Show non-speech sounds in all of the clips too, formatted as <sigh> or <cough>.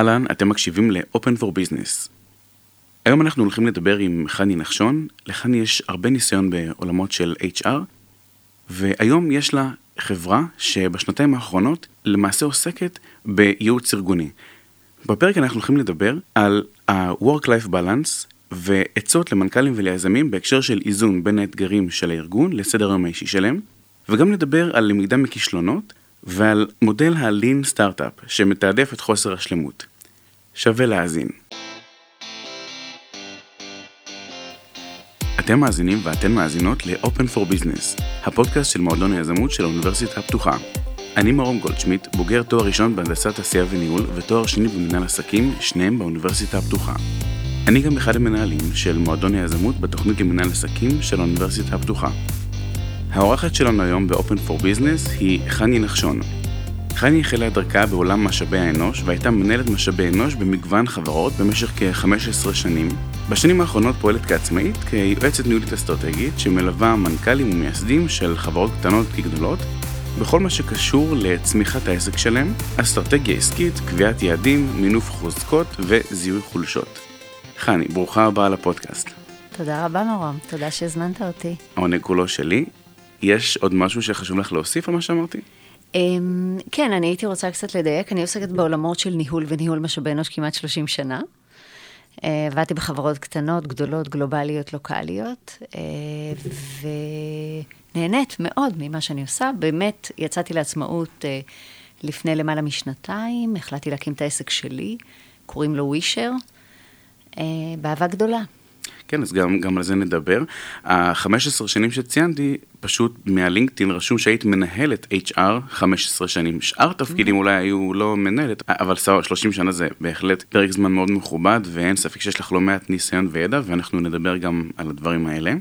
אהלן, אתם מקשיבים ל-Open for Business. היום אנחנו הולכים לדבר עם חני נחשון, לחני יש הרבה ניסיון בעולמות של HR, והיום יש לה חברה שבשנתיים האחרונות למעשה עוסקת בייעוץ ארגוני. בפרק אנחנו הולכים לדבר על ה-Work-Life Balance ועצות למנכ"לים וליזמים בהקשר של איזון בין האתגרים של הארגון לסדר היום האישי שלהם, וגם לדבר על למידה מכישלונות ועל מודל ה-Lean Startup שמתעדף את חוסר השלמות. שווה להאזין. אתם מאזינים ואתן מאזינות ל-Open for Business, הפודקאסט של מועדון היזמות של האוניברסיטה הפתוחה. אני מרום גולדשמיט, בוגר תואר ראשון בהנדסת עשייה וניהול ותואר שני במנהל עסקים, שניהם באוניברסיטה הפתוחה. אני גם אחד המנהלים של מועדון היזמות בתוכנית למנהל עסקים של האוניברסיטה הפתוחה. האורחת שלנו היום ב-Open for Business היא חני נחשון. חני החלה את דרכה בעולם משאבי האנוש והייתה מנהלת משאבי אנוש במגוון חברות במשך כ-15 שנים. בשנים האחרונות פועלת כעצמאית כיועצת ניהולית אסטרטגית שמלווה מנכ"לים ומייסדים של חברות קטנות כגדולות בכל מה שקשור לצמיחת העסק שלהם, אסטרטגיה עסקית, קביעת יעדים, מינוף חוזקות וזיהוי חולשות. חני, ברוכה הבאה לפודקאסט. תודה רבה מרום, תודה שהזמנת אותי. העונג כולו שלי. יש עוד משהו שחשוב לך להוסיף על מה שאמרתי? אמ, כן, אני הייתי רוצה קצת לדייק, אני עוסקת בעולמות של ניהול וניהול משאבי אנוש כמעט 30 שנה. אה, עבדתי בחברות קטנות, גדולות, גלובליות, לוקאליות, אה, ונהנית מאוד ממה שאני עושה. באמת, יצאתי לעצמאות אה, לפני למעלה משנתיים, החלטתי להקים את העסק שלי, קוראים לו ווישר, באהבה גדולה. כן, אז גם, גם על זה נדבר. ה-15 שנים שציינתי, פשוט מהלינקדאין רשום שהיית מנהלת HR 15 שנים. שאר תפקידים אולי היו לא מנהלת, אבל 30 שנה זה בהחלט פרק זמן מאוד מכובד, ואין ספק שיש לך לא מעט ניסיון וידע, ואנחנו נדבר גם על הדברים האלה.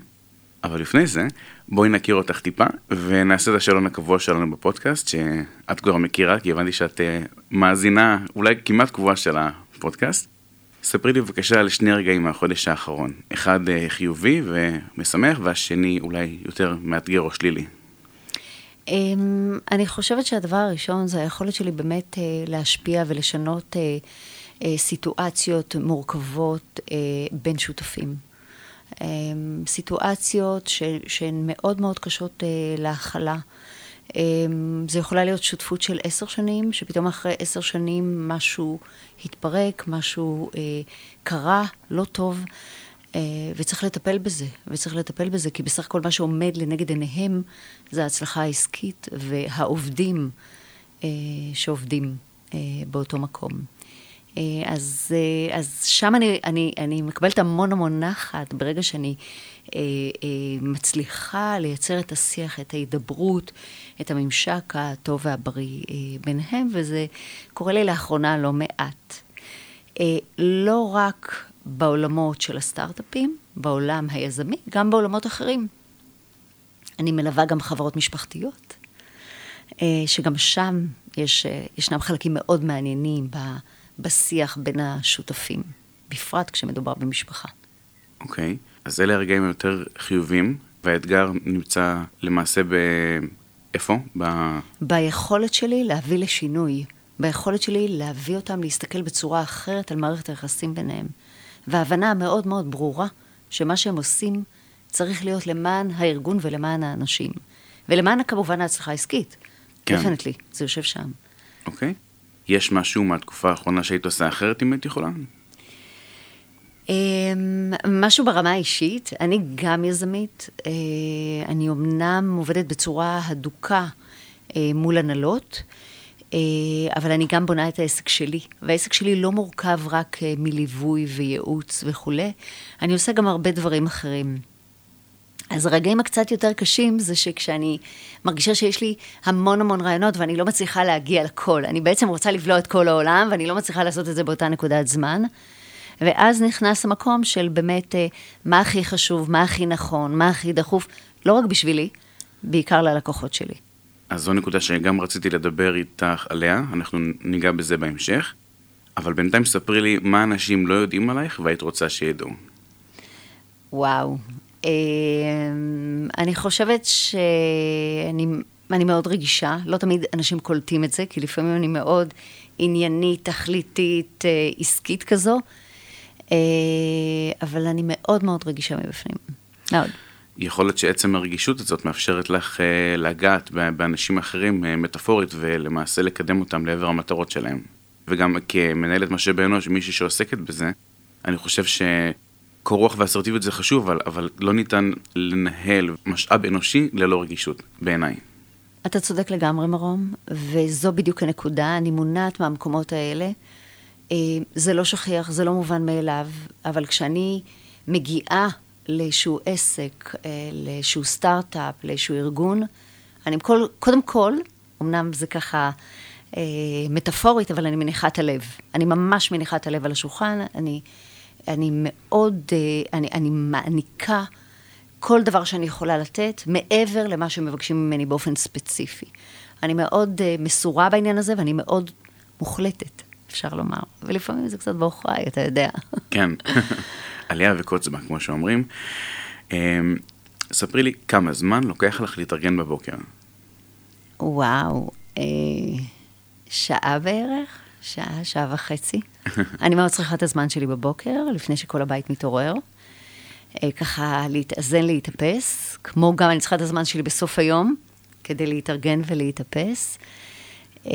אבל לפני זה, בואי נכיר אותך טיפה, ונעשה את השאלון הקבוע שלנו בפודקאסט, שאת כבר מכירה, כי הבנתי שאת אה, מאזינה אולי כמעט קבועה של הפודקאסט. ספרי לי בבקשה על שני רגעים מהחודש האחרון. אחד אה, חיובי ומשמח, והשני אולי יותר מאתגר או שלילי. אמ, אני חושבת שהדבר הראשון זה היכולת שלי באמת אה, להשפיע ולשנות אה, סיטואציות מורכבות בין שותפים. אמ, סיטואציות שהן מאוד מאוד קשות להכלה. אמ, זה יכולה להיות שותפות של עשר שנים, שפתאום אחרי עשר שנים משהו התפרק, משהו אה, קרה, לא טוב, אה, וצריך לטפל בזה, וצריך לטפל בזה, כי בסך הכל מה שעומד לנגד עיניהם זה ההצלחה העסקית והעובדים אה, שעובדים אה, באותו מקום. אה, אז, אה, אז שם אני, אני, אני מקבלת המון המון נחת ברגע שאני מצליחה לייצר את השיח, את ההידברות, את הממשק הטוב והבריא אה, ביניהם, וזה קורה לי לאחרונה לא מעט. לא רק בעולמות של הסטארט-אפים, בעולם היזמי, גם בעולמות אחרים. אני מלווה גם חברות משפחתיות, שגם שם יש, ישנם חלקים מאוד מעניינים בשיח בין השותפים, בפרט כשמדובר במשפחה. אוקיי. Okay. אז אלה הרגעים היותר חיובים, והאתגר נמצא למעשה ב... איפה? ב... ביכולת שלי להביא לשינוי. ביכולת שלי להביא אותם להסתכל בצורה אחרת על מערכת היחסים ביניהם. וההבנה המאוד מאוד ברורה שמה שהם עושים צריך להיות למען הארגון ולמען האנשים. ולמען כמובן ההצלחה העסקית. כן. דפנטלי, זה יושב שם. אוקיי. יש משהו מהתקופה האחרונה שהיית עושה אחרת אם היית יכולה? אמ, משהו ברמה האישית, אני גם יזמית, אה, אני אמנם עובדת בצורה הדוקה אה, מול הנהלות, אה, אבל אני גם בונה את העסק שלי, והעסק שלי לא מורכב רק מליווי וייעוץ וכולי, אני עושה גם הרבה דברים אחרים. אז הרגעים הקצת יותר קשים זה שכשאני מרגישה שיש לי המון המון רעיונות ואני לא מצליחה להגיע לכל, אני בעצם רוצה לבלוע את כל העולם ואני לא מצליחה לעשות את זה באותה נקודת זמן. ואז נכנס המקום של באמת אה, מה הכי חשוב, מה הכי נכון, מה הכי דחוף, לא רק בשבילי, בעיקר ללקוחות שלי. אז זו נקודה שגם רציתי לדבר איתך עליה, אנחנו ניגע בזה בהמשך, אבל בינתיים ספרי לי מה אנשים לא יודעים עלייך והיית רוצה שידעו. וואו, אה, אני חושבת שאני אני מאוד רגישה, לא תמיד אנשים קולטים את זה, כי לפעמים אני מאוד עניינית, תכליתית, אה, עסקית כזו, אבל אני מאוד מאוד רגישה מבפנים, מאוד. יכול להיות שעצם הרגישות הזאת מאפשרת לך אה, לגעת באנשים אחרים אה, מטאפורית ולמעשה לקדם אותם לעבר המטרות שלהם. וגם כמנהלת משאבי אנוש, מישהי שעוסקת בזה, אני חושב שקור רוח ואסרטיביות זה חשוב, אבל, אבל לא ניתן לנהל משאב אנושי ללא רגישות, בעיניי. אתה צודק לגמרי, מרום, וזו בדיוק הנקודה. אני מונעת מהמקומות האלה. אה, זה לא שכיח, זה לא מובן מאליו, אבל כשאני מגיעה לאיזשהו עסק, אה, לאיזשהו סטארט-אפ, לאיזשהו ארגון, אני כל, קודם כל, אמנם זה ככה אה, מטאפורית, אבל אני מניחה את הלב. אני ממש מניחה את הלב על השולחן, אני, אני מאוד, אה, אני, אני מעניקה כל דבר שאני יכולה לתת, מעבר למה שמבקשים ממני באופן ספציפי. אני מאוד אה, מסורה בעניין הזה, ואני מאוד מוחלטת, אפשר לומר. ולפעמים זה קצת בעוכריי, אתה יודע. כן. <laughs> עלייה וקוץ כמו שאומרים. אמ, ספרי לי כמה זמן לוקח לך להתארגן בבוקר. וואו, אה, שעה בערך, שעה, שעה וחצי. <laughs> אני מאוד צריכה את הזמן שלי בבוקר, לפני שכל הבית מתעורר. אה, ככה להתאזן, להתאפס, כמו גם אני צריכה את הזמן שלי בסוף היום, כדי להתארגן ולהתאפס. אה,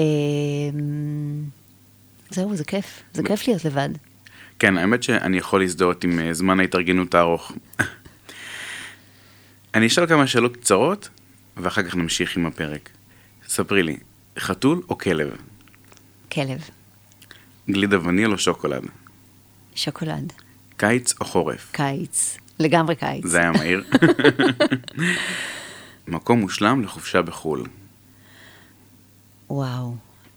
זהו, זה כיף, זה כיף להיות לבד. כן, האמת שאני יכול להזדהות עם אה, זמן ההתארגנות הארוך. <laughs> אני אשאל כמה שאלות קצרות, ואחר כך נמשיך עם הפרק. ספרי לי, חתול או כלב? כלב. גלידה וניל או שוקולד? שוקולד. קיץ או חורף? קיץ. לגמרי קיץ. זה היה מהיר. <laughs> מקום מושלם לחופשה בחו"ל. וואו.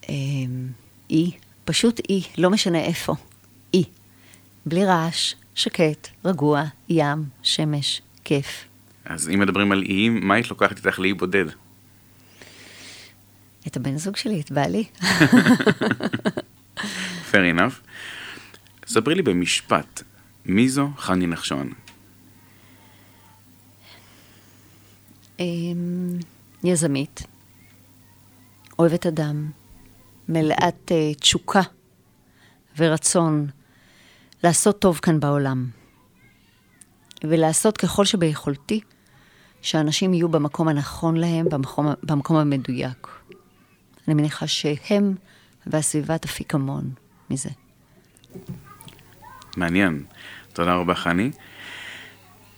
אמ, אי, פשוט אי, לא משנה איפה. אי. בלי רעש, שקט, רגוע, ים, שמש, כיף. אז אם מדברים על איים, מה היית לוקחת איתך לאי בודד? את הבן זוג שלי, את בעלי. <laughs> fair enough. ספרי לי במשפט, מי זו חני נחשון? אמ, יזמית, אוהבת אדם, מלאת uh, תשוקה ורצון לעשות טוב כאן בעולם, ולעשות ככל שביכולתי שאנשים יהיו במקום הנכון להם, במקום, במקום המדויק. אני מניחה שהם והסביבה תפיק המון מזה. מעניין. תודה רבה, חני.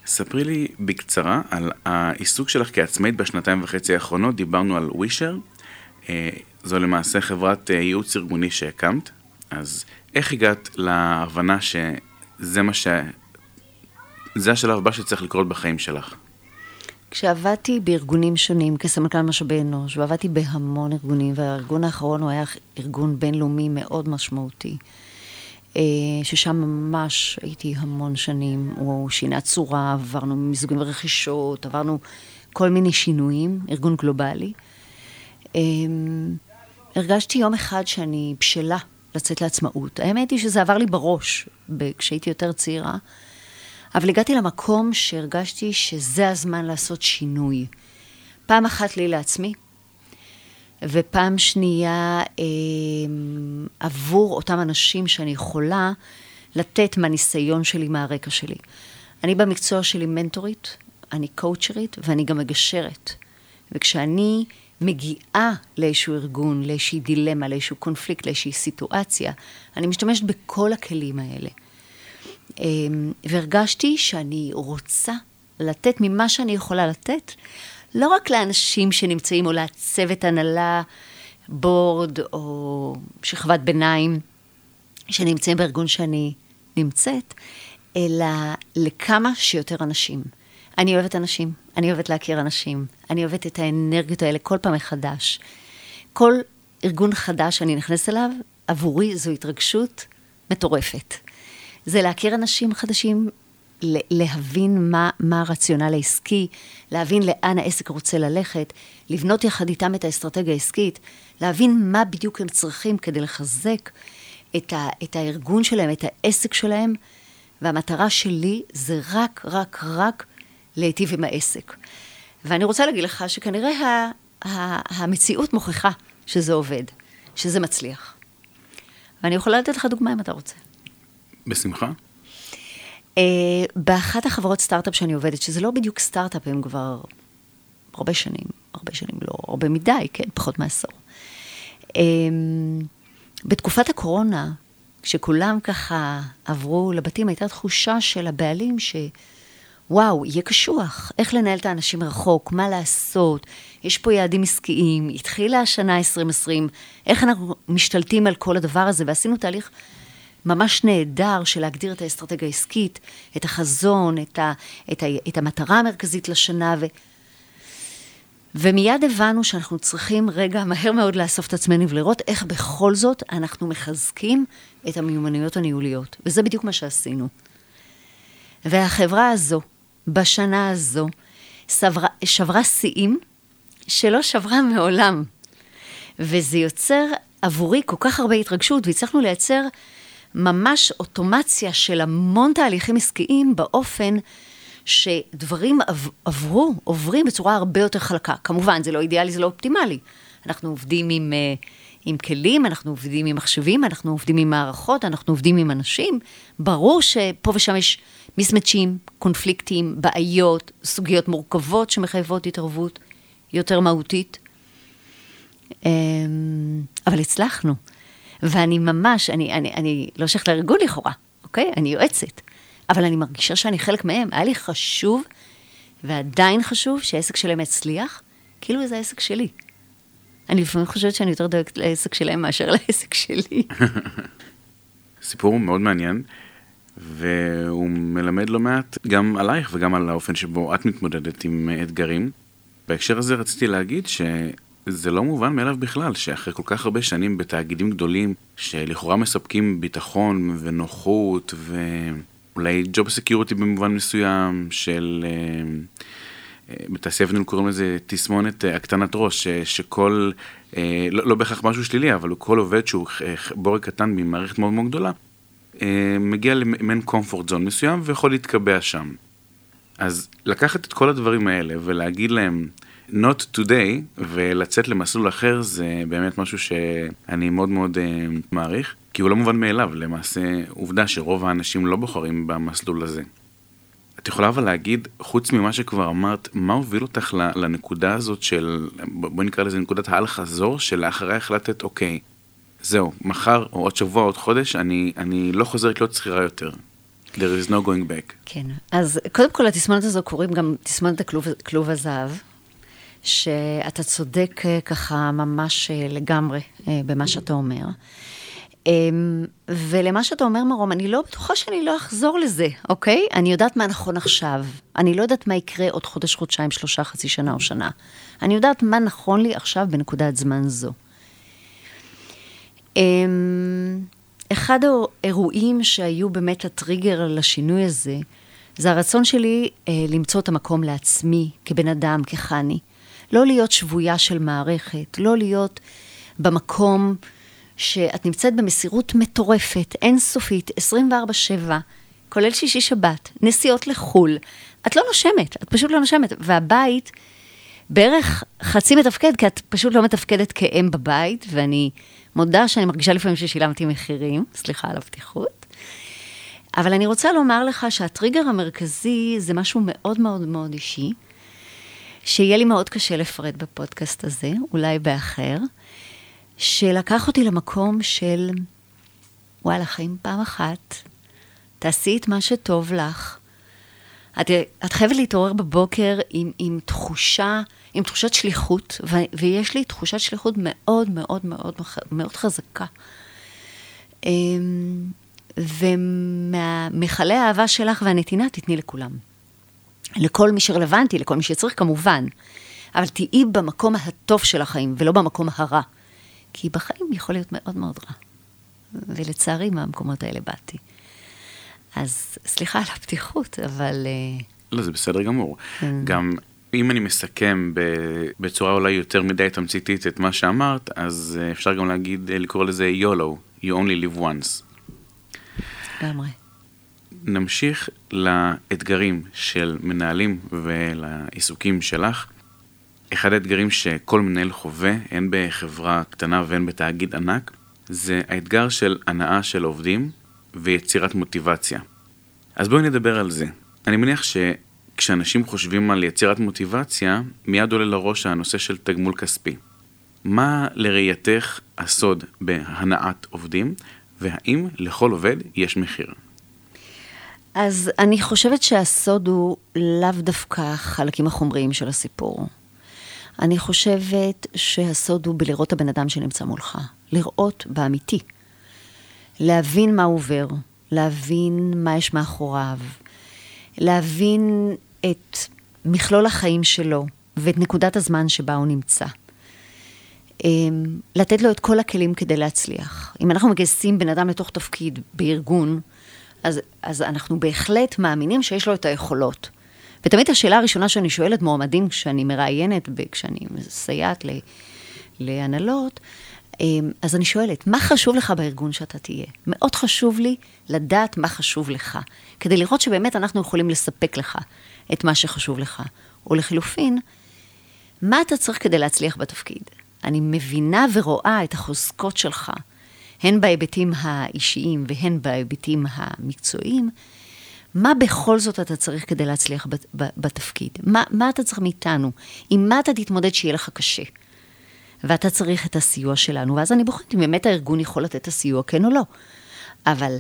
ספרי לי בקצרה על העיסוק שלך כעצמאית בשנתיים וחצי האחרונות. דיברנו על ווישר. אה, זו למעשה חברת אה, ייעוץ ארגוני שהקמת. אז איך הגעת להבנה שזה מה ש... זה השלב הבא שצריך לקרות בחיים שלך? כשעבדתי בארגונים שונים כסמנכ"ל משאבי אנוש, ועבדתי בהמון ארגונים, והארגון האחרון הוא היה ארגון בינלאומי מאוד משמעותי. אה, ששם ממש הייתי המון שנים, הוא שינה צורה, עברנו מיזוגים ורכישות, עברנו כל מיני שינויים, ארגון גלובלי. אה, הרגשתי יום אחד שאני בשלה לצאת לעצמאות. האמת היא שזה עבר לי בראש כשהייתי יותר צעירה, אבל הגעתי למקום שהרגשתי שזה הזמן לעשות שינוי. פעם אחת לי לעצמי, ופעם שנייה אה, עבור אותם אנשים שאני יכולה לתת מהניסיון שלי, מהרקע שלי. אני במקצוע שלי מנטורית, אני קואוצ'רית ואני גם מגשרת. וכשאני מגיעה לאיזשהו ארגון, לאיזושהי דילמה, לאיזשהו קונפליקט, לאיזושהי סיטואציה, אני משתמשת בכל הכלים האלה. אה, והרגשתי שאני רוצה לתת ממה שאני יכולה לתת, לא רק לאנשים שנמצאים, או לצוות הנהלה, בורד, או שכבת ביניים, שנמצאים בארגון שאני נמצאת, אלא לכמה שיותר אנשים. אני אוהבת אנשים, אני אוהבת להכיר אנשים, אני אוהבת את האנרגיות האלה כל פעם מחדש. כל ארגון חדש שאני נכנסת אליו, עבורי זו התרגשות מטורפת. זה להכיר אנשים חדשים להבין מה, מה הרציונל העסקי, להבין לאן העסק רוצה ללכת, לבנות יחד איתם את האסטרטגיה העסקית, להבין מה בדיוק הם צריכים כדי לחזק את, ה, את הארגון שלהם, את העסק שלהם, והמטרה שלי זה רק, רק, רק להיטיב עם העסק. ואני רוצה להגיד לך שכנראה ה, ה, המציאות מוכיחה שזה עובד, שזה מצליח. ואני יכולה לתת לך דוגמה אם אתה רוצה. בשמחה. Uh, באחת החברות סטארט-אפ שאני עובדת, שזה לא בדיוק סטארט-אפ, הם כבר הרבה שנים, הרבה שנים לא, הרבה מדי, כן, פחות מעשור. Uh, בתקופת הקורונה, כשכולם ככה עברו לבתים, הייתה תחושה של הבעלים ש... וואו, יהיה קשוח, איך לנהל את האנשים רחוק, מה לעשות, יש פה יעדים עסקיים, התחילה השנה 2020, איך אנחנו משתלטים על כל הדבר הזה, ועשינו תהליך ממש נהדר של להגדיר את האסטרטגיה העסקית, את החזון, את, ה, את, ה, את המטרה המרכזית לשנה, ו... ומיד הבנו שאנחנו צריכים רגע מהר מאוד לאסוף את עצמנו ולראות איך בכל זאת אנחנו מחזקים את המיומנויות הניהוליות. וזה בדיוק מה שעשינו. והחברה הזו, בשנה הזו, שברה, שברה שיאים שלא שברה מעולם. וזה יוצר עבורי כל כך הרבה התרגשות, והצלחנו לייצר ממש אוטומציה של המון תהליכים עסקיים באופן שדברים עברו, עוברים בצורה הרבה יותר חלקה. כמובן, זה לא אידיאלי, זה לא אופטימלי. אנחנו עובדים עם, אה, עם כלים, אנחנו עובדים עם מחשבים, אנחנו עובדים עם מערכות, אנחנו עובדים עם אנשים. ברור שפה ושם יש מיסמצ'ים, קונפליקטים, בעיות, סוגיות מורכבות שמחייבות התערבות יותר מהותית. אמ, אבל הצלחנו. ואני ממש, אני, אני, אני לא שייכת לארגון לכאורה, אוקיי? אני יועצת. אבל אני מרגישה שאני חלק מהם. היה לי חשוב, ועדיין חשוב, שהעסק שלהם יצליח, כאילו זה העסק שלי. אני לפעמים חושבת שאני יותר דואגת לעסק שלהם מאשר <laughs> לעסק שלי. סיפור מאוד מעניין, והוא מלמד לא מעט גם עלייך וגם על האופן שבו את מתמודדת עם אתגרים. בהקשר הזה רציתי להגיד שזה לא מובן מאליו בכלל, שאחרי כל כך הרבה שנים בתאגידים גדולים, שלכאורה מספקים ביטחון ונוחות ו... אולי ג'וב סקיורטי במובן מסוים של... אה, בתעשייה אבנינו קוראים לזה תסמונת אה, הקטנת ראש, שכל, לא, לא בהכרח משהו שלילי, אבל כל עובד שהוא בורג קטן ממערכת מאוד מאוד גדולה, מגיע למעין קומפורט זון מסוים ויכול להתקבע שם. אז לקחת את כל הדברים האלה ולהגיד להם, not today, ולצאת למסלול אחר, זה באמת משהו שאני מאוד מאוד מעריך. כי הוא לא מובן מאליו, למעשה עובדה שרוב האנשים לא בוחרים במסלול הזה. יכולה אבל להגיד, חוץ ממה שכבר אמרת, מה הוביל אותך לנקודה הזאת של, בואי נקרא לזה נקודת האל חזור, שלאחריה החלטת, אוקיי, זהו, מחר או עוד שבוע או עוד חודש, אני, אני לא חוזרת להיות שכירה יותר. There is no going back. כן, אז קודם כל לתסמונת הזו קוראים גם תסמונת הכלוב, כלוב הזהב, שאתה צודק אה, ככה ממש אה, לגמרי אה, במה שאתה אומר. אמ, ולמה שאתה אומר, מרום, אני לא בטוחה שאני לא אחזור לזה, אוקיי? אני יודעת מה נכון עכשיו. אני לא יודעת מה יקרה עוד חודש, חודשיים, שלושה, חצי שנה או שנה. אני יודעת מה נכון לי עכשיו בנקודת זמן זו. אמ, אחד האירועים שהיו באמת הטריגר לשינוי הזה, זה הרצון שלי אה, למצוא את המקום לעצמי, כבן אדם, כחני. לא להיות שבויה של מערכת, לא להיות במקום שאת נמצאת במסירות מטורפת, אינסופית, 24-7, כולל שישי שבת, נסיעות לחו"ל. את לא נושמת, את פשוט לא נושמת. והבית בערך חצי מתפקד, כי את פשוט לא מתפקדת כאם בבית, ואני מודה שאני מרגישה לפעמים ששילמתי מחירים, סליחה על הפתיחות. אבל אני רוצה לומר לך שהטריגר המרכזי זה משהו מאוד מאוד מאוד אישי, שיהיה לי מאוד קשה לפרט בפודקאסט הזה, אולי באחר. שלקח אותי למקום של, וואלה, חיים פעם אחת, תעשי את מה שטוב לך. את, את חייבת להתעורר בבוקר עם, עם תחושה, עם תחושת שליחות, ו, ויש לי תחושת שליחות מאוד מאוד מאוד מאוד חזקה. אמ, ומהמכלי האהבה שלך והנתינה תתני לכולם. לכל מי שרלוונטי, לכל מי שצריך כמובן, אבל תהיי במקום הטוב של החיים ולא במקום הרע. כי בחיים יכול להיות מאוד מאוד רע. ולצערי מהמקומות האלה באתי. אז סליחה על הפתיחות, אבל... אה, לא, זה בסדר גמור. כן. גם אם אני מסכם בצורה אולי יותר מדי תמציתית את מה שאמרת, אז אה, אפשר גם להגיד, אה, לקרוא לזה YOLO, you only live once. לגמרי. נמשיך לאתגרים של מנהלים ולעיסוקים שלך. אחד האתגרים שכל מנהל חווה, הן בחברה קטנה והן בתאגיד ענק, זה האתגר של הנאה של עובדים ויצירת מוטיבציה. אז בואי נדבר על זה. אני מניח שכשאנשים חושבים על יצירת מוטיבציה, מיד עולה לראש הנושא של תגמול כספי. מה לראייתך הסוד בהנעת עובדים, והאם לכל עובד יש מחיר? אז אני חושבת שהסוד הוא לאו דווקא החלקים החומריים של הסיפור. אני חושבת שהסוד הוא בלראות הבן אדם שנמצא מולך. לראות באמיתי. להבין מה עובר, להבין מה יש מאחוריו, להבין את מכלול החיים שלו ואת נקודת הזמן שבה הוא נמצא. אמ, לתת לו את כל הכלים כדי להצליח. אם אנחנו מגייסים בן אדם לתוך תפקיד בארגון, אז, אז אנחנו בהחלט מאמינים שיש לו את היכולות. ותמיד השאלה הראשונה שאני שואלת מועמדים כשאני מראיינת, כשאני מסייעת להנהלות, אמ, אז אני שואלת, מה חשוב לך בארגון שאתה תהיה? מאוד חשוב לי לדעת מה חשוב לך, כדי לראות שבאמת אנחנו יכולים לספק לך את מה שחשוב לך. או לחילופין, מה אתה צריך כדי להצליח בתפקיד? אני מבינה ורואה את החוזקות שלך, הן בהיבטים האישיים והן בהיבטים המקצועיים, מה בכל זאת אתה צריך כדי להצליח בתפקיד? מה, מה אתה צריך מאיתנו? עם מה אתה תתמודד שיהיה לך קשה? ואתה צריך את הסיוע שלנו, ואז אני בוחנת אם באמת הארגון יכול לתת את הסיוע, כן או לא. אבל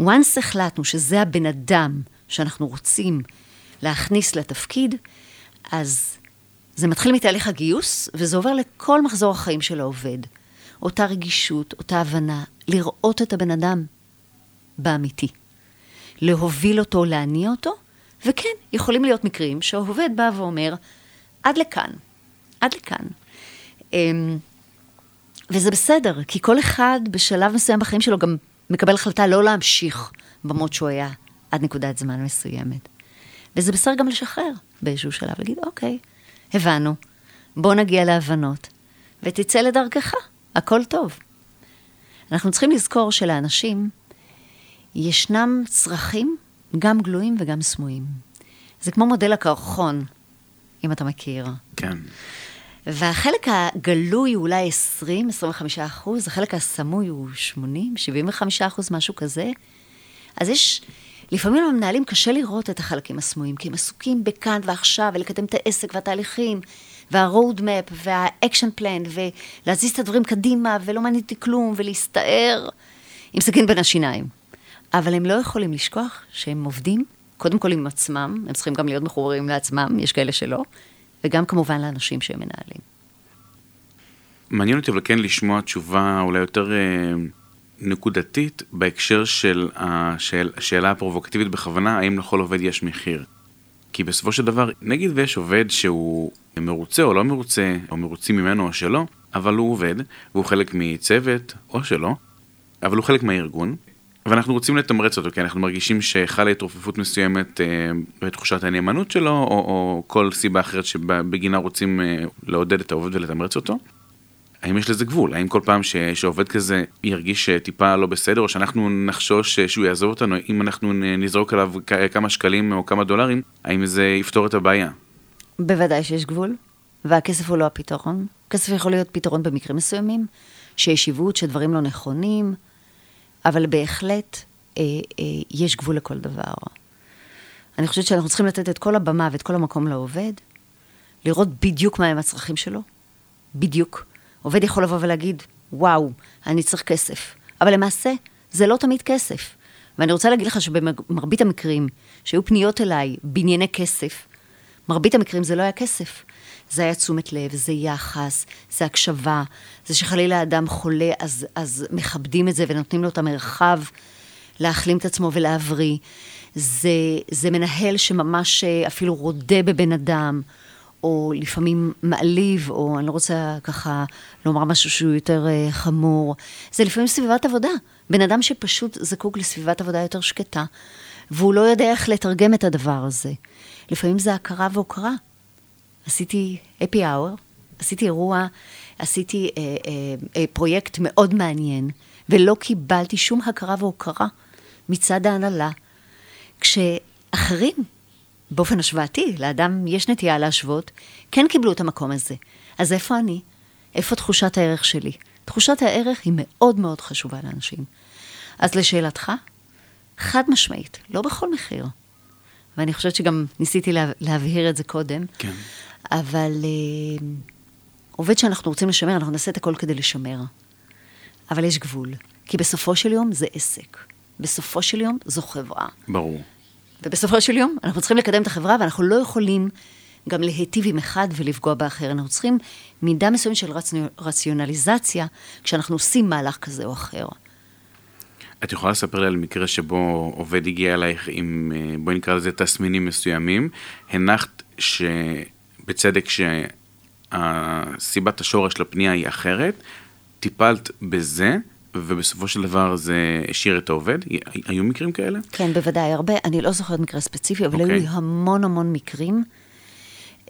once החלטנו שזה הבן אדם שאנחנו רוצים להכניס לתפקיד, אז זה מתחיל מתהליך הגיוס, וזה עובר לכל מחזור החיים של העובד. אותה רגישות, אותה הבנה, לראות את הבן אדם באמיתי. להוביל אותו, להניע אותו, וכן, יכולים להיות מקרים שהעובד בא ואומר, עד לכאן, עד לכאן. אמ, וזה בסדר, כי כל אחד בשלב מסוים בחיים שלו גם מקבל החלטה לא להמשיך במות שהוא היה עד נקודת זמן מסוימת. וזה בסדר גם לשחרר באיזשהו שלב, להגיד, אוקיי, הבנו, בוא נגיע להבנות, ותצא לדרכך, הכל טוב. אנחנו צריכים לזכור שלאנשים ישנם צרכים, גם גלויים וגם סמויים. זה כמו מודל הקרחון, אם אתה מכיר. כן. והחלק הגלוי הוא אולי 20, 25 אחוז, החלק הסמוי הוא 80, 75 אחוז, משהו כזה. אז יש, לפעמים למנהלים קשה לראות את החלקים הסמויים, כי הם עסוקים בכאן ועכשיו, ולקדם את העסק והתהליכים, וה-road map, וה-action plan, ולהזיז את הדברים קדימה, ולא מעניין אותי כלום, ולהסתער עם סכין בין השיניים. אבל הם לא יכולים לשכוח שהם עובדים, קודם כל עם עצמם, הם צריכים גם להיות מחוברים לעצמם, יש כאלה שלא, וגם כמובן לאנשים שהם מנהלים. מעניין אותי אבל כן לשמוע תשובה אולי יותר אה, נקודתית בהקשר של השאל, השאלה הפרובוקטיבית בכוונה, האם לכל עובד יש מחיר. כי בסופו של דבר, נגיד ויש עובד שהוא מרוצה או לא מרוצה, או מרוצים ממנו או שלא, אבל הוא עובד, והוא חלק מצוות או שלא, אבל הוא חלק מהארגון, ואנחנו רוצים לתמרץ אותו, כי אנחנו מרגישים שחלה התרופפות מסוימת אה, בתחושת הנאמנות שלו, או, או כל סיבה אחרת שבגינה רוצים אה, לעודד את העובד ולתמרץ אותו. האם יש לזה גבול? האם כל פעם ש, שעובד כזה ירגיש טיפה לא בסדר, או שאנחנו נחשוש שהוא יעזוב אותנו, אם אנחנו נזרוק עליו כמה שקלים או כמה דולרים, האם זה יפתור את הבעיה? בוודאי שיש גבול, והכסף הוא לא הפתרון. כסף יכול להיות פתרון במקרים מסוימים, שיש עיוות, שדברים לא נכונים, אבל בהחלט אה, אה, יש גבול לכל דבר. אני חושבת שאנחנו צריכים לתת את כל הבמה ואת כל המקום לעובד, לראות בדיוק מהם הצרכים שלו, בדיוק. עובד יכול לבוא ולהגיד, וואו, אני צריך כסף. אבל למעשה, זה לא תמיד כסף. ואני רוצה להגיד לך שבמרבית המקרים שהיו פניות אליי בענייני כסף, מרבית המקרים זה לא היה כסף. זה היה תשומת לב, זה יחס, זה הקשבה, זה שחלילה אדם חולה, אז, אז מכבדים את זה ונותנים לו את המרחב להחלים את עצמו ולהבריא. זה, זה מנהל שממש אה, אפילו רודה בבן אדם, או לפעמים מעליב, או אני לא רוצה ככה לומר משהו שהוא יותר uh, חמור. זה לפעמים סביבת עבודה. בן אדם שפשוט זקוק לסביבת עבודה יותר שקטה, והוא לא יודע איך לתרגם את הדבר הזה. לפעמים זה הכרה והוקרה. עשיתי אפי האואר, עשיתי אירוע, עשיתי אה, אה, אה, פרויקט מאוד מעניין, ולא קיבלתי שום הכרה והוקרה מצד ההנהלה, כשאחרים, באופן השוואתי, לאדם יש נטייה להשוות, כן קיבלו את המקום הזה. אז איפה אני? איפה תחושת הערך שלי? תחושת הערך היא מאוד מאוד חשובה לאנשים. אז לשאלתך, חד משמעית, לא בכל מחיר. ואני חושבת שגם ניסיתי לה, להבהיר את זה קודם. כן. אבל אה, עובד שאנחנו רוצים לשמר, אנחנו נעשה את הכל כדי לשמר. אבל יש גבול. כי בסופו של יום זה עסק. בסופו של יום זו חברה. ברור. ובסופו של יום אנחנו צריכים לקדם את החברה, ואנחנו לא יכולים גם להיטיב עם אחד ולפגוע באחר. אנחנו צריכים מידה מסוימת של רצ... רציונליזציה כשאנחנו עושים מהלך כזה או אחר. את יכולה לספר לי על מקרה שבו עובד הגיע אלייך עם, אה, בואי נקרא לזה תסמינים מסוימים, הנחת שבצדק שהסיבת השורש לפנייה היא אחרת, טיפלת בזה, ובסופו של דבר זה השאיר את העובד? היו מקרים כאלה? כן, בוודאי, הרבה. אני לא זוכרת מקרה ספציפי, אבל okay. היו לי אוקיי. המון המון מקרים.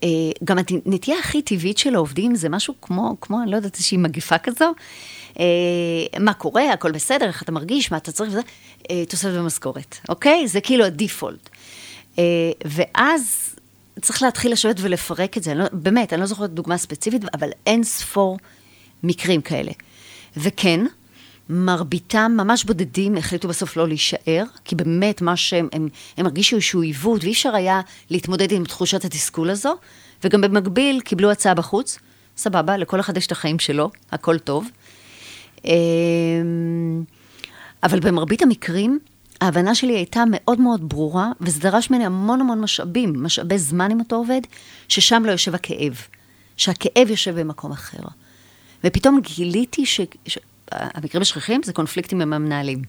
אה, גם הנטייה הכי טבעית של העובדים זה משהו כמו, כמו, אני לא יודעת, איזושהי מגיפה כזו. אה, מה קורה, הכל בסדר, איך אתה מרגיש, מה אתה צריך וזה, אה, תוספת במשכורת, אוקיי? זה כאילו הדיפולט. ואז צריך להתחיל לשבת ולפרק את זה. אני לא, באמת, אני לא זוכרת דוגמה ספציפית, אבל אין ספור מקרים כאלה. וכן, מרביתם, ממש בודדים, החליטו בסוף לא להישאר, כי באמת מה שהם, הם, הם הרגישו איזשהו עיוות, ואי אפשר היה להתמודד עם תחושת התסכול הזו, וגם במקביל קיבלו הצעה בחוץ, סבבה, לכל אחד יש את החיים שלו, הכל טוב. אמ, אבל במרבית המקרים, ההבנה שלי הייתה מאוד מאוד ברורה, וזה דרש ממני המון המון משאבים, משאבי זמן עם אותו עובד, ששם לא יושב הכאב, שהכאב יושב במקום אחר. ופתאום גיליתי ש... ש... המקרים השכיחים זה קונפליקטים עם המנהלים.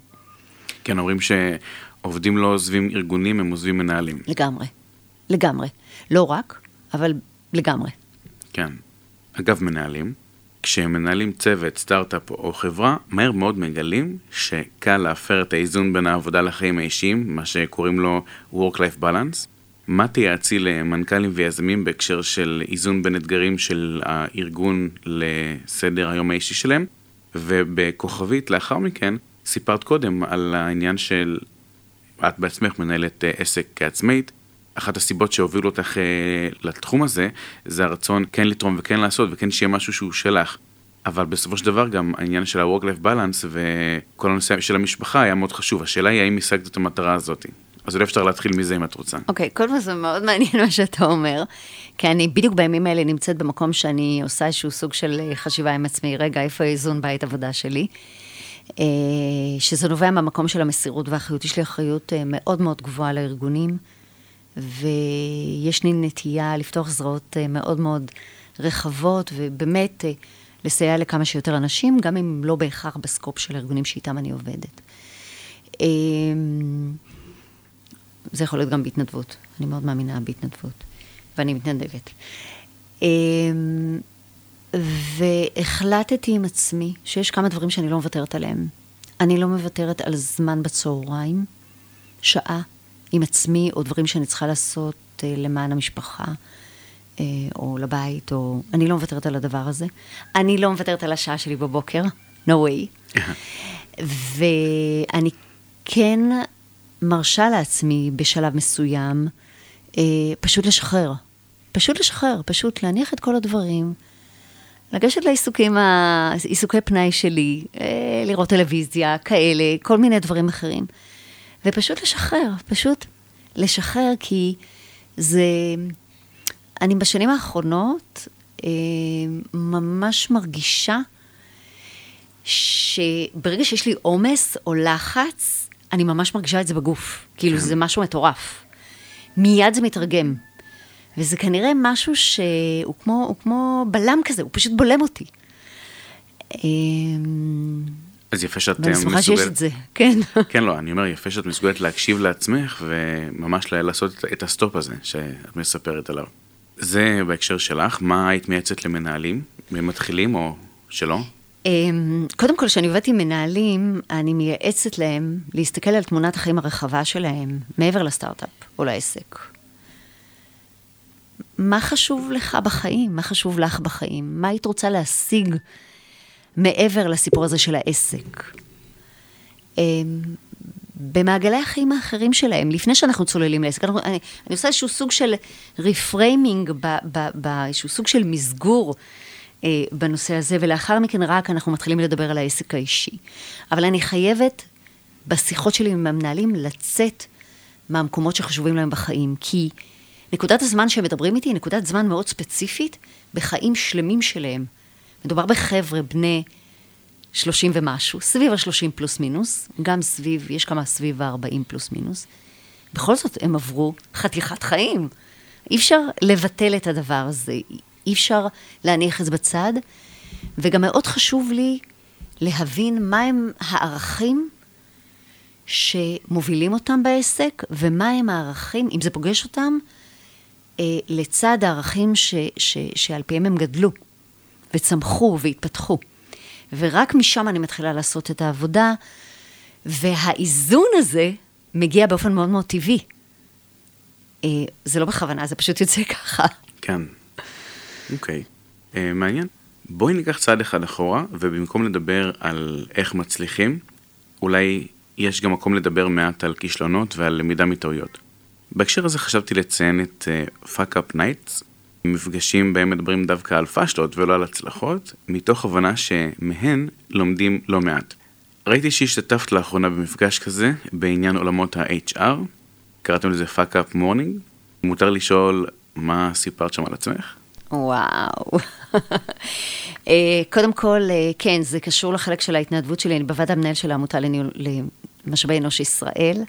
כן, אומרים שעובדים לא עוזבים ארגונים, הם עוזבים מנהלים. לגמרי, לגמרי. לא רק, אבל לגמרי. כן. אגב, מנהלים, כשהם מנהלים צוות, סטארט-אפ או חברה, מהר מאוד מגלים שקל להפר את האיזון בין העבודה לחיים האישיים, מה שקוראים לו Work-Life Balance. מה תייעצי למנכ"לים ויזמים בהקשר של איזון בין אתגרים של הארגון לסדר היום האישי שלהם? ובכוכבית לאחר מכן, סיפרת קודם על העניין של את בעצמך מנהלת אה, עסק כעצמאית. אחת הסיבות שהובילו אותך אה, לתחום הזה, זה הרצון כן לתרום וכן לעשות וכן שיהיה משהו שהוא שלך. אבל בסופו של דבר גם העניין של ה-work-life balance וכל הנושא של המשפחה היה מאוד חשוב. השאלה היא האם השגת את המטרה הזאת. אז אולי אפשר להתחיל מזה אם את רוצה. אוקיי, קודם כל זה מאוד מעניין <laughs> מה שאתה אומר, כי אני בדיוק בימים האלה נמצאת במקום שאני עושה איזשהו סוג של אה, חשיבה עם עצמי, רגע, איפה האיזון בית עבודה שלי? אה, שזה נובע מהמקום של המסירות והאחריות. יש לי אחריות מאוד מאוד גבוהה לארגונים, ויש לי נטייה לפתוח זרועות מאוד מאוד רחבות, ובאמת לסייע לכמה שיותר אנשים, גם אם לא בהכרח בסקופ של הארגונים שאיתם אני עובדת. זה יכול להיות גם בהתנדבות. אני מאוד מאמינה בהתנדבות, ואני מתנדבת. אמ, והחלטתי עם עצמי שיש כמה דברים שאני לא מוותרת עליהם. אני לא מוותרת על זמן בצהריים, שעה עם עצמי, או דברים שאני צריכה לעשות אה, למען המשפחה, אה, או לבית, או... אני לא מוותרת על הדבר הזה. אני לא מוותרת על השעה שלי בבוקר, no way. ואני כן מרשה לעצמי בשלב מסוים אה, פשוט לשחרר. פשוט לשחרר, פשוט להניח את כל הדברים, לגשת לעיסוקים. עיסוקי פנאי שלי, אה, לראות טלוויזיה, כאלה, כל מיני דברים אחרים. ופשוט לשחרר, פשוט לשחרר, כי זה... אני בשנים האחרונות אה, ממש מרגישה שברגע שיש לי עומס או לחץ, אני ממש מרגישה את זה בגוף. כאילו, כן. זה משהו מטורף. מיד זה מתרגם. וזה כנראה משהו שהוא כמו, כמו בלם כזה, הוא פשוט בולם אותי. אמ, אז יפה שאת מסוגלת... ואני שמחה שיש את זה, <laughs> כן. כן, לא, אני אומר, יפה שאת מסוגלת להקשיב לעצמך וממש לעשות את ה stop הזה שאת מספרת עליו. זה בהקשר שלך, מה היית מייעצת למנהלים, מתחילים או שלא? אמ, קודם כל, כשאני עובדת עם מנהלים, אני מייעצת להם להסתכל על תמונת החיים הרחבה שלהם, מעבר לסטארט-אפ או לעסק. מה חשוב לך בחיים? מה חשוב לך בחיים? מה היית רוצה להשיג מעבר לסיפור הזה של העסק? אמ, במעגלי החיים האחרים שלהם, לפני שאנחנו צוללים לעסק, אני, אני עושה איזשהו סוג של reframing, באיזשהו סוג של מסגור אה, בנושא הזה, ולאחר מכן רק אנחנו מתחילים לדבר על העסק האישי. אבל אני חייבת בשיחות שלי עם המנהלים לצאת מהמקומות שחשובים להם בחיים, כי נקודת הזמן שהם מדברים איתי היא נקודת זמן מאוד ספציפית בחיים שלמים שלהם. מדובר בחבר'ה בני 30 ומשהו, סביב ה-30 פלוס מינוס, גם סביב, יש כמה סביב ה-40 פלוס מינוס. בכל זאת, הם עברו חתיכת חיים. אי אפשר לבטל את הדבר הזה, אי אפשר להניח את זה בצד, וגם מאוד חשוב לי להבין מהם הערכים שמובילים אותם בעסק, ומהם הערכים, אם זה פוגש אותם, אה, לצד הערכים ש, ש, שעל פיהם הם גדלו, וצמחו והתפתחו. ורק משם אני מתחילה לעשות את העבודה, והאיזון הזה מגיע באופן מאוד מאוד טבעי. אה, זה לא בכוונה, זה פשוט יוצא <laughs> ככה. כן. אוקיי. אה, מעניין. בואי ניקח צעד אחד אחורה, ובמקום לדבר על איך מצליחים, אולי יש גם מקום לדבר מעט על כישלונות ועל למידה מטעויות. בהקשר הזה חשבתי לציין את uh, Fuck Up Nights, מפגשים בהם מדברים דווקא על פשלות ולא על הצלחות, מתוך הבנה שמהן לומדים לא מעט. ראיתי שהשתתפת לאחרונה במפגש כזה בעניין עולמות ה-HR, קראתם לזה Fuck Up Morning, מותר לשאול מה סיפרת שם על עצמך? וואו. <laughs> אה, קודם כל, אה, כן, זה קשור לחלק של ההתנדבות שלי, אני בוועד המנהל של העמותה לניהול, למשאבי אנוש ישראל.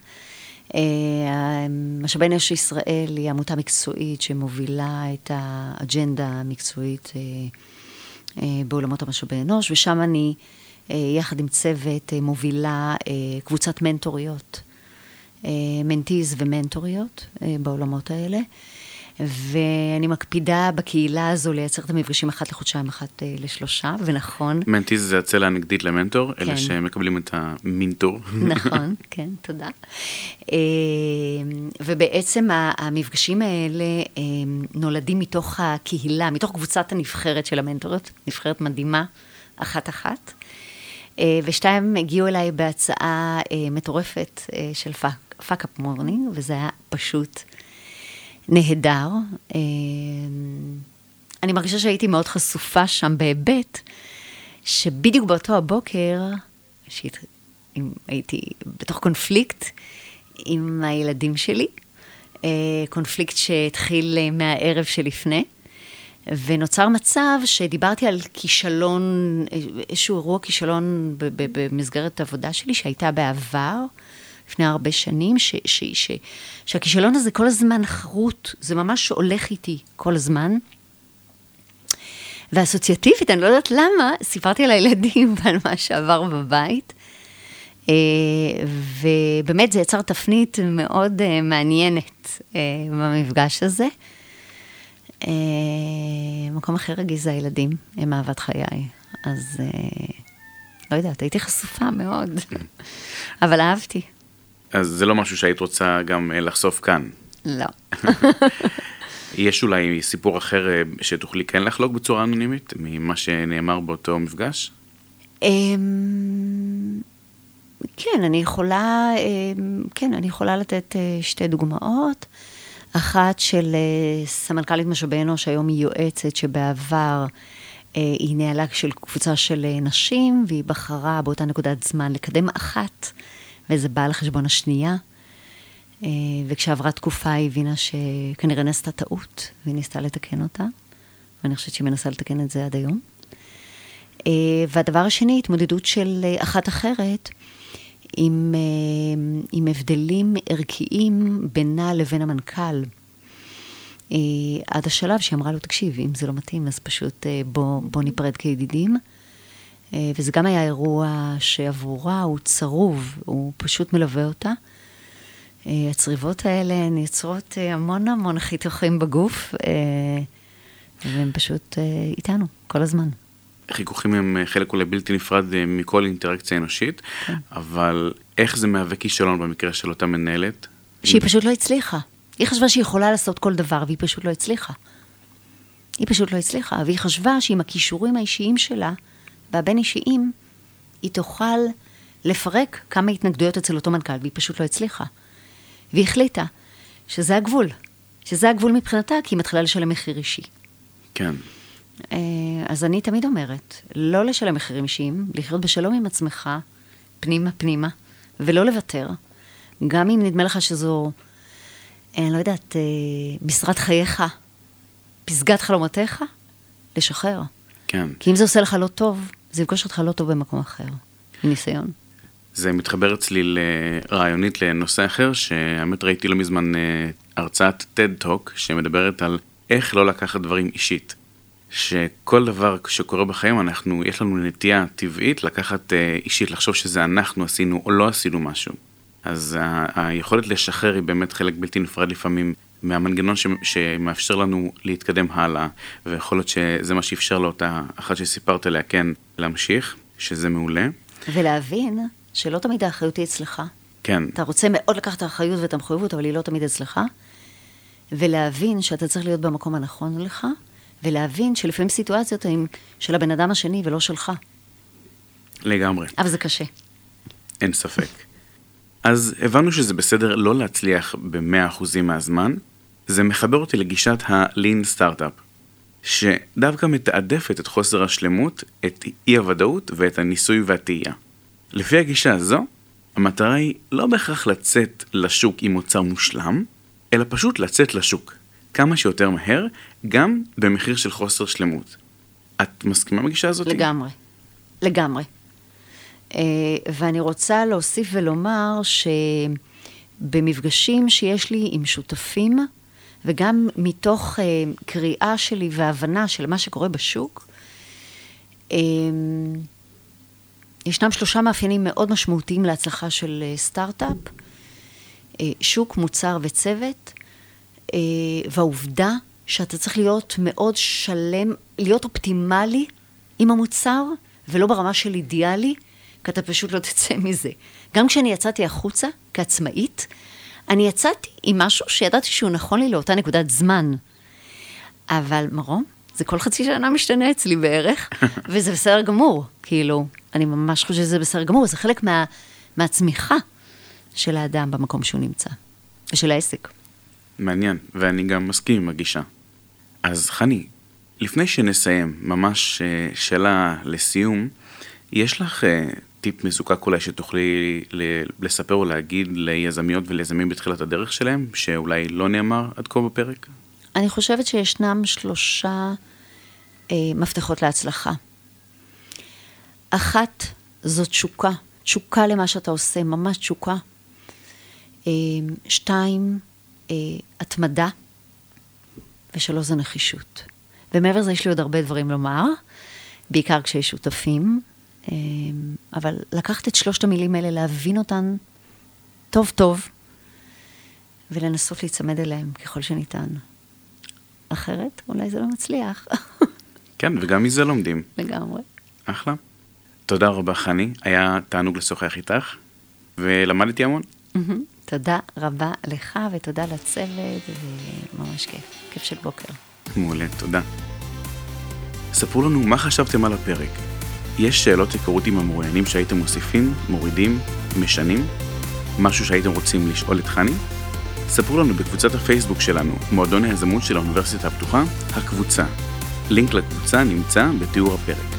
אה, משאבי אנוש ישראל היא עמותה מקצועית שמובילה את האג'נדה המקצועית בעולמות המשאבי אנוש, ושם אני, יחד עם צוות, מובילה קבוצת מנטוריות, מנטיז ומנטוריות בעולמות האלה. ואני מקפידה בקהילה הזו לייצר את המפגשים אחת לחודשיים, אחת אה, לשלושה, ונכון. מנטיז זה הצלע הנגדית למנטור, כן. אלה שמקבלים את המינטור. נכון, <laughs> כן, תודה. אה, ובעצם המפגשים האלה אה, נולדים מתוך הקהילה, מתוך קבוצת הנבחרת של המנטוריות, נבחרת מדהימה, אחת-אחת. ושתיים הגיעו אליי בהצעה מטורפת של fuck-up morning, וזה היה פשוט נהדר. אה, אני מרגישה שהייתי מאוד חשופה שם בהיבט, שבדיוק באותו הבוקר, הייתי בתוך קונפליקט עם הילדים שלי, אה, קונפליקט שהתחיל אה, מהערב שלפני, ונוצר מצב שדיברתי על כישלון, איזשהו אירוע כישלון במסגרת העבודה שלי שהייתה בעבר. לפני הרבה שנים, ש, ש, ש, שהכישלון הזה כל הזמן חרוט, זה ממש הולך איתי כל הזמן. ואסוציאטיבית, אני לא יודעת למה, סיפרתי על הילדים <laughs> ועל מה שעבר בבית. אה, ובאמת זה יצר תפנית מאוד אה, מעניינת אה, במפגש הזה. מקום אחר רגיז זה הילדים, הם אהבת חיי. אז לא יודעת, הייתי חשופה מאוד, אבל אהבתי. אז זה לא משהו שהיית רוצה גם אה, לחשוף כאן. לא. <laughs> יש אולי סיפור אחר אה, שתוכלי כן לחלוק בצורה אנונימית ממה שנאמר באותו מפגש? אמ, כן, אני יכולה, אמ, כן, אני יכולה לתת אה, שתי דוגמאות. אחת של סמנכ"לית משאבי אנוש, היום היא יועצת שבעבר היא ניהלה של קבוצה של נשים, והיא בחרה באותה נקודת זמן לקדם אחת וזה בא על חשבון השנייה. אה, וכשעברה תקופה היא הבינה שכנראה נעשתה טעות, והיא ניסתה לתקן אותה, ואני חושבת שהיא מנסה לתקן את זה עד היום. אה, והדבר השני, התמודדות של אה, אחת אחרת, עם, עם הבדלים ערכיים בינה לבין המנכ"ל. עד השלב שהיא אמרה לו, תקשיב, אם זה לא מתאים, אז פשוט בוא, בוא ניפרד כידידים. אה, וזה גם היה אירוע שעבורה הוא צרוב, הוא פשוט מלווה אותה. אה, הצריבות האלה הן יוצרות אה, המון המון חיתוכים בגוף, והם פשוט איתנו כל הזמן. חיכוכים הם חלק אולי בלתי נפרד מכל אינטראקציה אנושית, כן. אבל איך זה מהווה כישלון במקרה של אותה מנהלת? שהיא פשוט לא הצליחה. היא חשבה שהיא יכולה לעשות כל דבר, והיא פשוט לא הצליחה. היא פשוט לא הצליחה, והיא חשבה שעם הכישורים האישיים שלה, והבין אישיים, היא תוכל לפרק כמה התנגדויות אצל אותו מנכ"ל, והיא פשוט לא הצליחה. והיא החליטה שזה הגבול, שזה הגבול מבחינתה, כי היא מתחילה לשלם מחיר אישי. כן. אה, אז אני תמיד אומרת, לא לשלם מחירים אישיים, לחיות בשלום עם עצמך, פנימה פנימה, ולא לוותר. גם אם נדמה לך שזו, אה, אני לא יודעת, אה, משרת חייך, פסגת חלומותיך, לשחרר. כן. כי אם זה עושה לך לא טוב, זה יפגוש אותך לא טוב במקום אחר, מניסיון. זה מתחבר אצלי רעיונית לנושא אחר, שהאמת ראיתי לא מזמן הרצאת TED Talk, שמדברת על איך לא לקחת דברים אישית. שכל דבר שקורה בחיים, אנחנו, יש לנו נטייה טבעית לקחת אה, אישית, לחשוב שזה אנחנו עשינו או לא עשינו משהו. אז ה- היכולת לשחרר היא באמת חלק בלתי נפרד לפעמים מהמנגנון ש- שמאפשר לנו להתקדם הלאה, ויכול להיות שזה מה שאפשר לאותה אחת שסיפרת עליה, כן, להמשיך, שזה מעולה. ולהבין שלא תמיד האחריות היא אצלך. כן. אתה רוצה מאוד לקחת את האחריות ואת המחויבות, אבל היא לא תמיד אצלך. ולהבין שאתה צריך להיות במקום הנכון לך, ולהבין שלפעמים סיטואציות הן של הבן אדם השני ולא שלך. לגמרי. אבל זה קשה. אין ספק. אז הבנו שזה בסדר לא להצליח ב-100% מהזמן, זה מחבר אותי לגישת ה-lean startup, שדווקא מתעדפת את חוסר השלמות, את אי הוודאות ואת הניסוי והטעייה. לפי הגישה הזו, המטרה היא לא בהכרח לצאת לשוק עם מוצר מושלם, אלא פשוט לצאת לשוק, כמה שיותר מהר, גם במחיר של חוסר שלמות. את מסכימה בגישה הזאת? לגמרי. לגמרי. אה, ואני רוצה להוסיף ולומר שבמפגשים שיש לי עם שותפים, וגם מתוך אה, קריאה שלי והבנה של מה שקורה בשוק, אה, ישנם שלושה מאפיינים מאוד משמעותיים להצלחה של סטארט-אפ. שוק, מוצר וצוות, והעובדה שאתה צריך להיות מאוד שלם, להיות אופטימלי עם המוצר, ולא ברמה של אידיאלי, כי אתה פשוט לא תצא מזה. גם כשאני יצאתי החוצה כעצמאית, אני יצאתי עם משהו שידעתי שהוא נכון לי לאותה נקודת זמן. אבל מרום, זה כל חצי שנה משתנה אצלי בערך, <laughs> וזה בסדר גמור. כאילו, אני ממש חושבת שזה בסדר גמור, זה חלק מה, מהצמיחה של האדם במקום שהוא נמצא, ושל העסק. מעניין, ואני גם מסכים עם הגישה. אז חני, לפני שנסיים, ממש אה, שאלה לסיום, יש לך אה, טיפ מזוקק אולי שתוכלי לספר או להגיד ליזמיות וליזמים בתחילת הדרך שלהם, שאולי לא נאמר עד כה בפרק? אני חושבת שישנם שלושה אה, מפתחות להצלחה. אחת, זאת תשוקה, תשוקה למה שאתה עושה, ממש תשוקה. אה, שתיים, אה, התמדה. ושלוש זה נחישות. ומעבר לזה יש לי עוד הרבה דברים לומר, בעיקר כשיש שותפים, אבל לקחת את שלושת המילים האלה, להבין אותן טוב טוב, ולנסות להיצמד אליהם ככל שניתן. אחרת, אולי זה לא מצליח. <laughs> כן, וגם מזה לומדים. לגמרי. אחלה. תודה רבה, חני. היה תענוג לשוחח איתך, ולמדתי המון. תודה רבה לך ותודה לצוות, וממש כיף. כיף של בוקר. מעולה, תודה. ספרו לנו מה חשבתם על הפרק. יש שאלות היכרות עם המרואיינים שהייתם מוסיפים, מורידים, משנים? משהו שהייתם רוצים לשאול את חני? ספרו לנו בקבוצת הפייסבוק שלנו, מועדון היזמות של האוניברסיטה הפתוחה, הקבוצה. לינק לקבוצה נמצא בתיאור הפרק.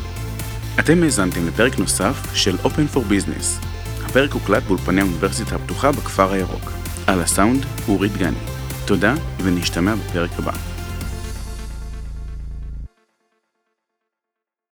אתם האזנתם לפרק נוסף של Open for Business. הפרק הוקלט באולפני האוניברסיטה הפתוחה בכפר הירוק. על הסאונד, אורית גני. תודה, ונשתמע בפרק הבא.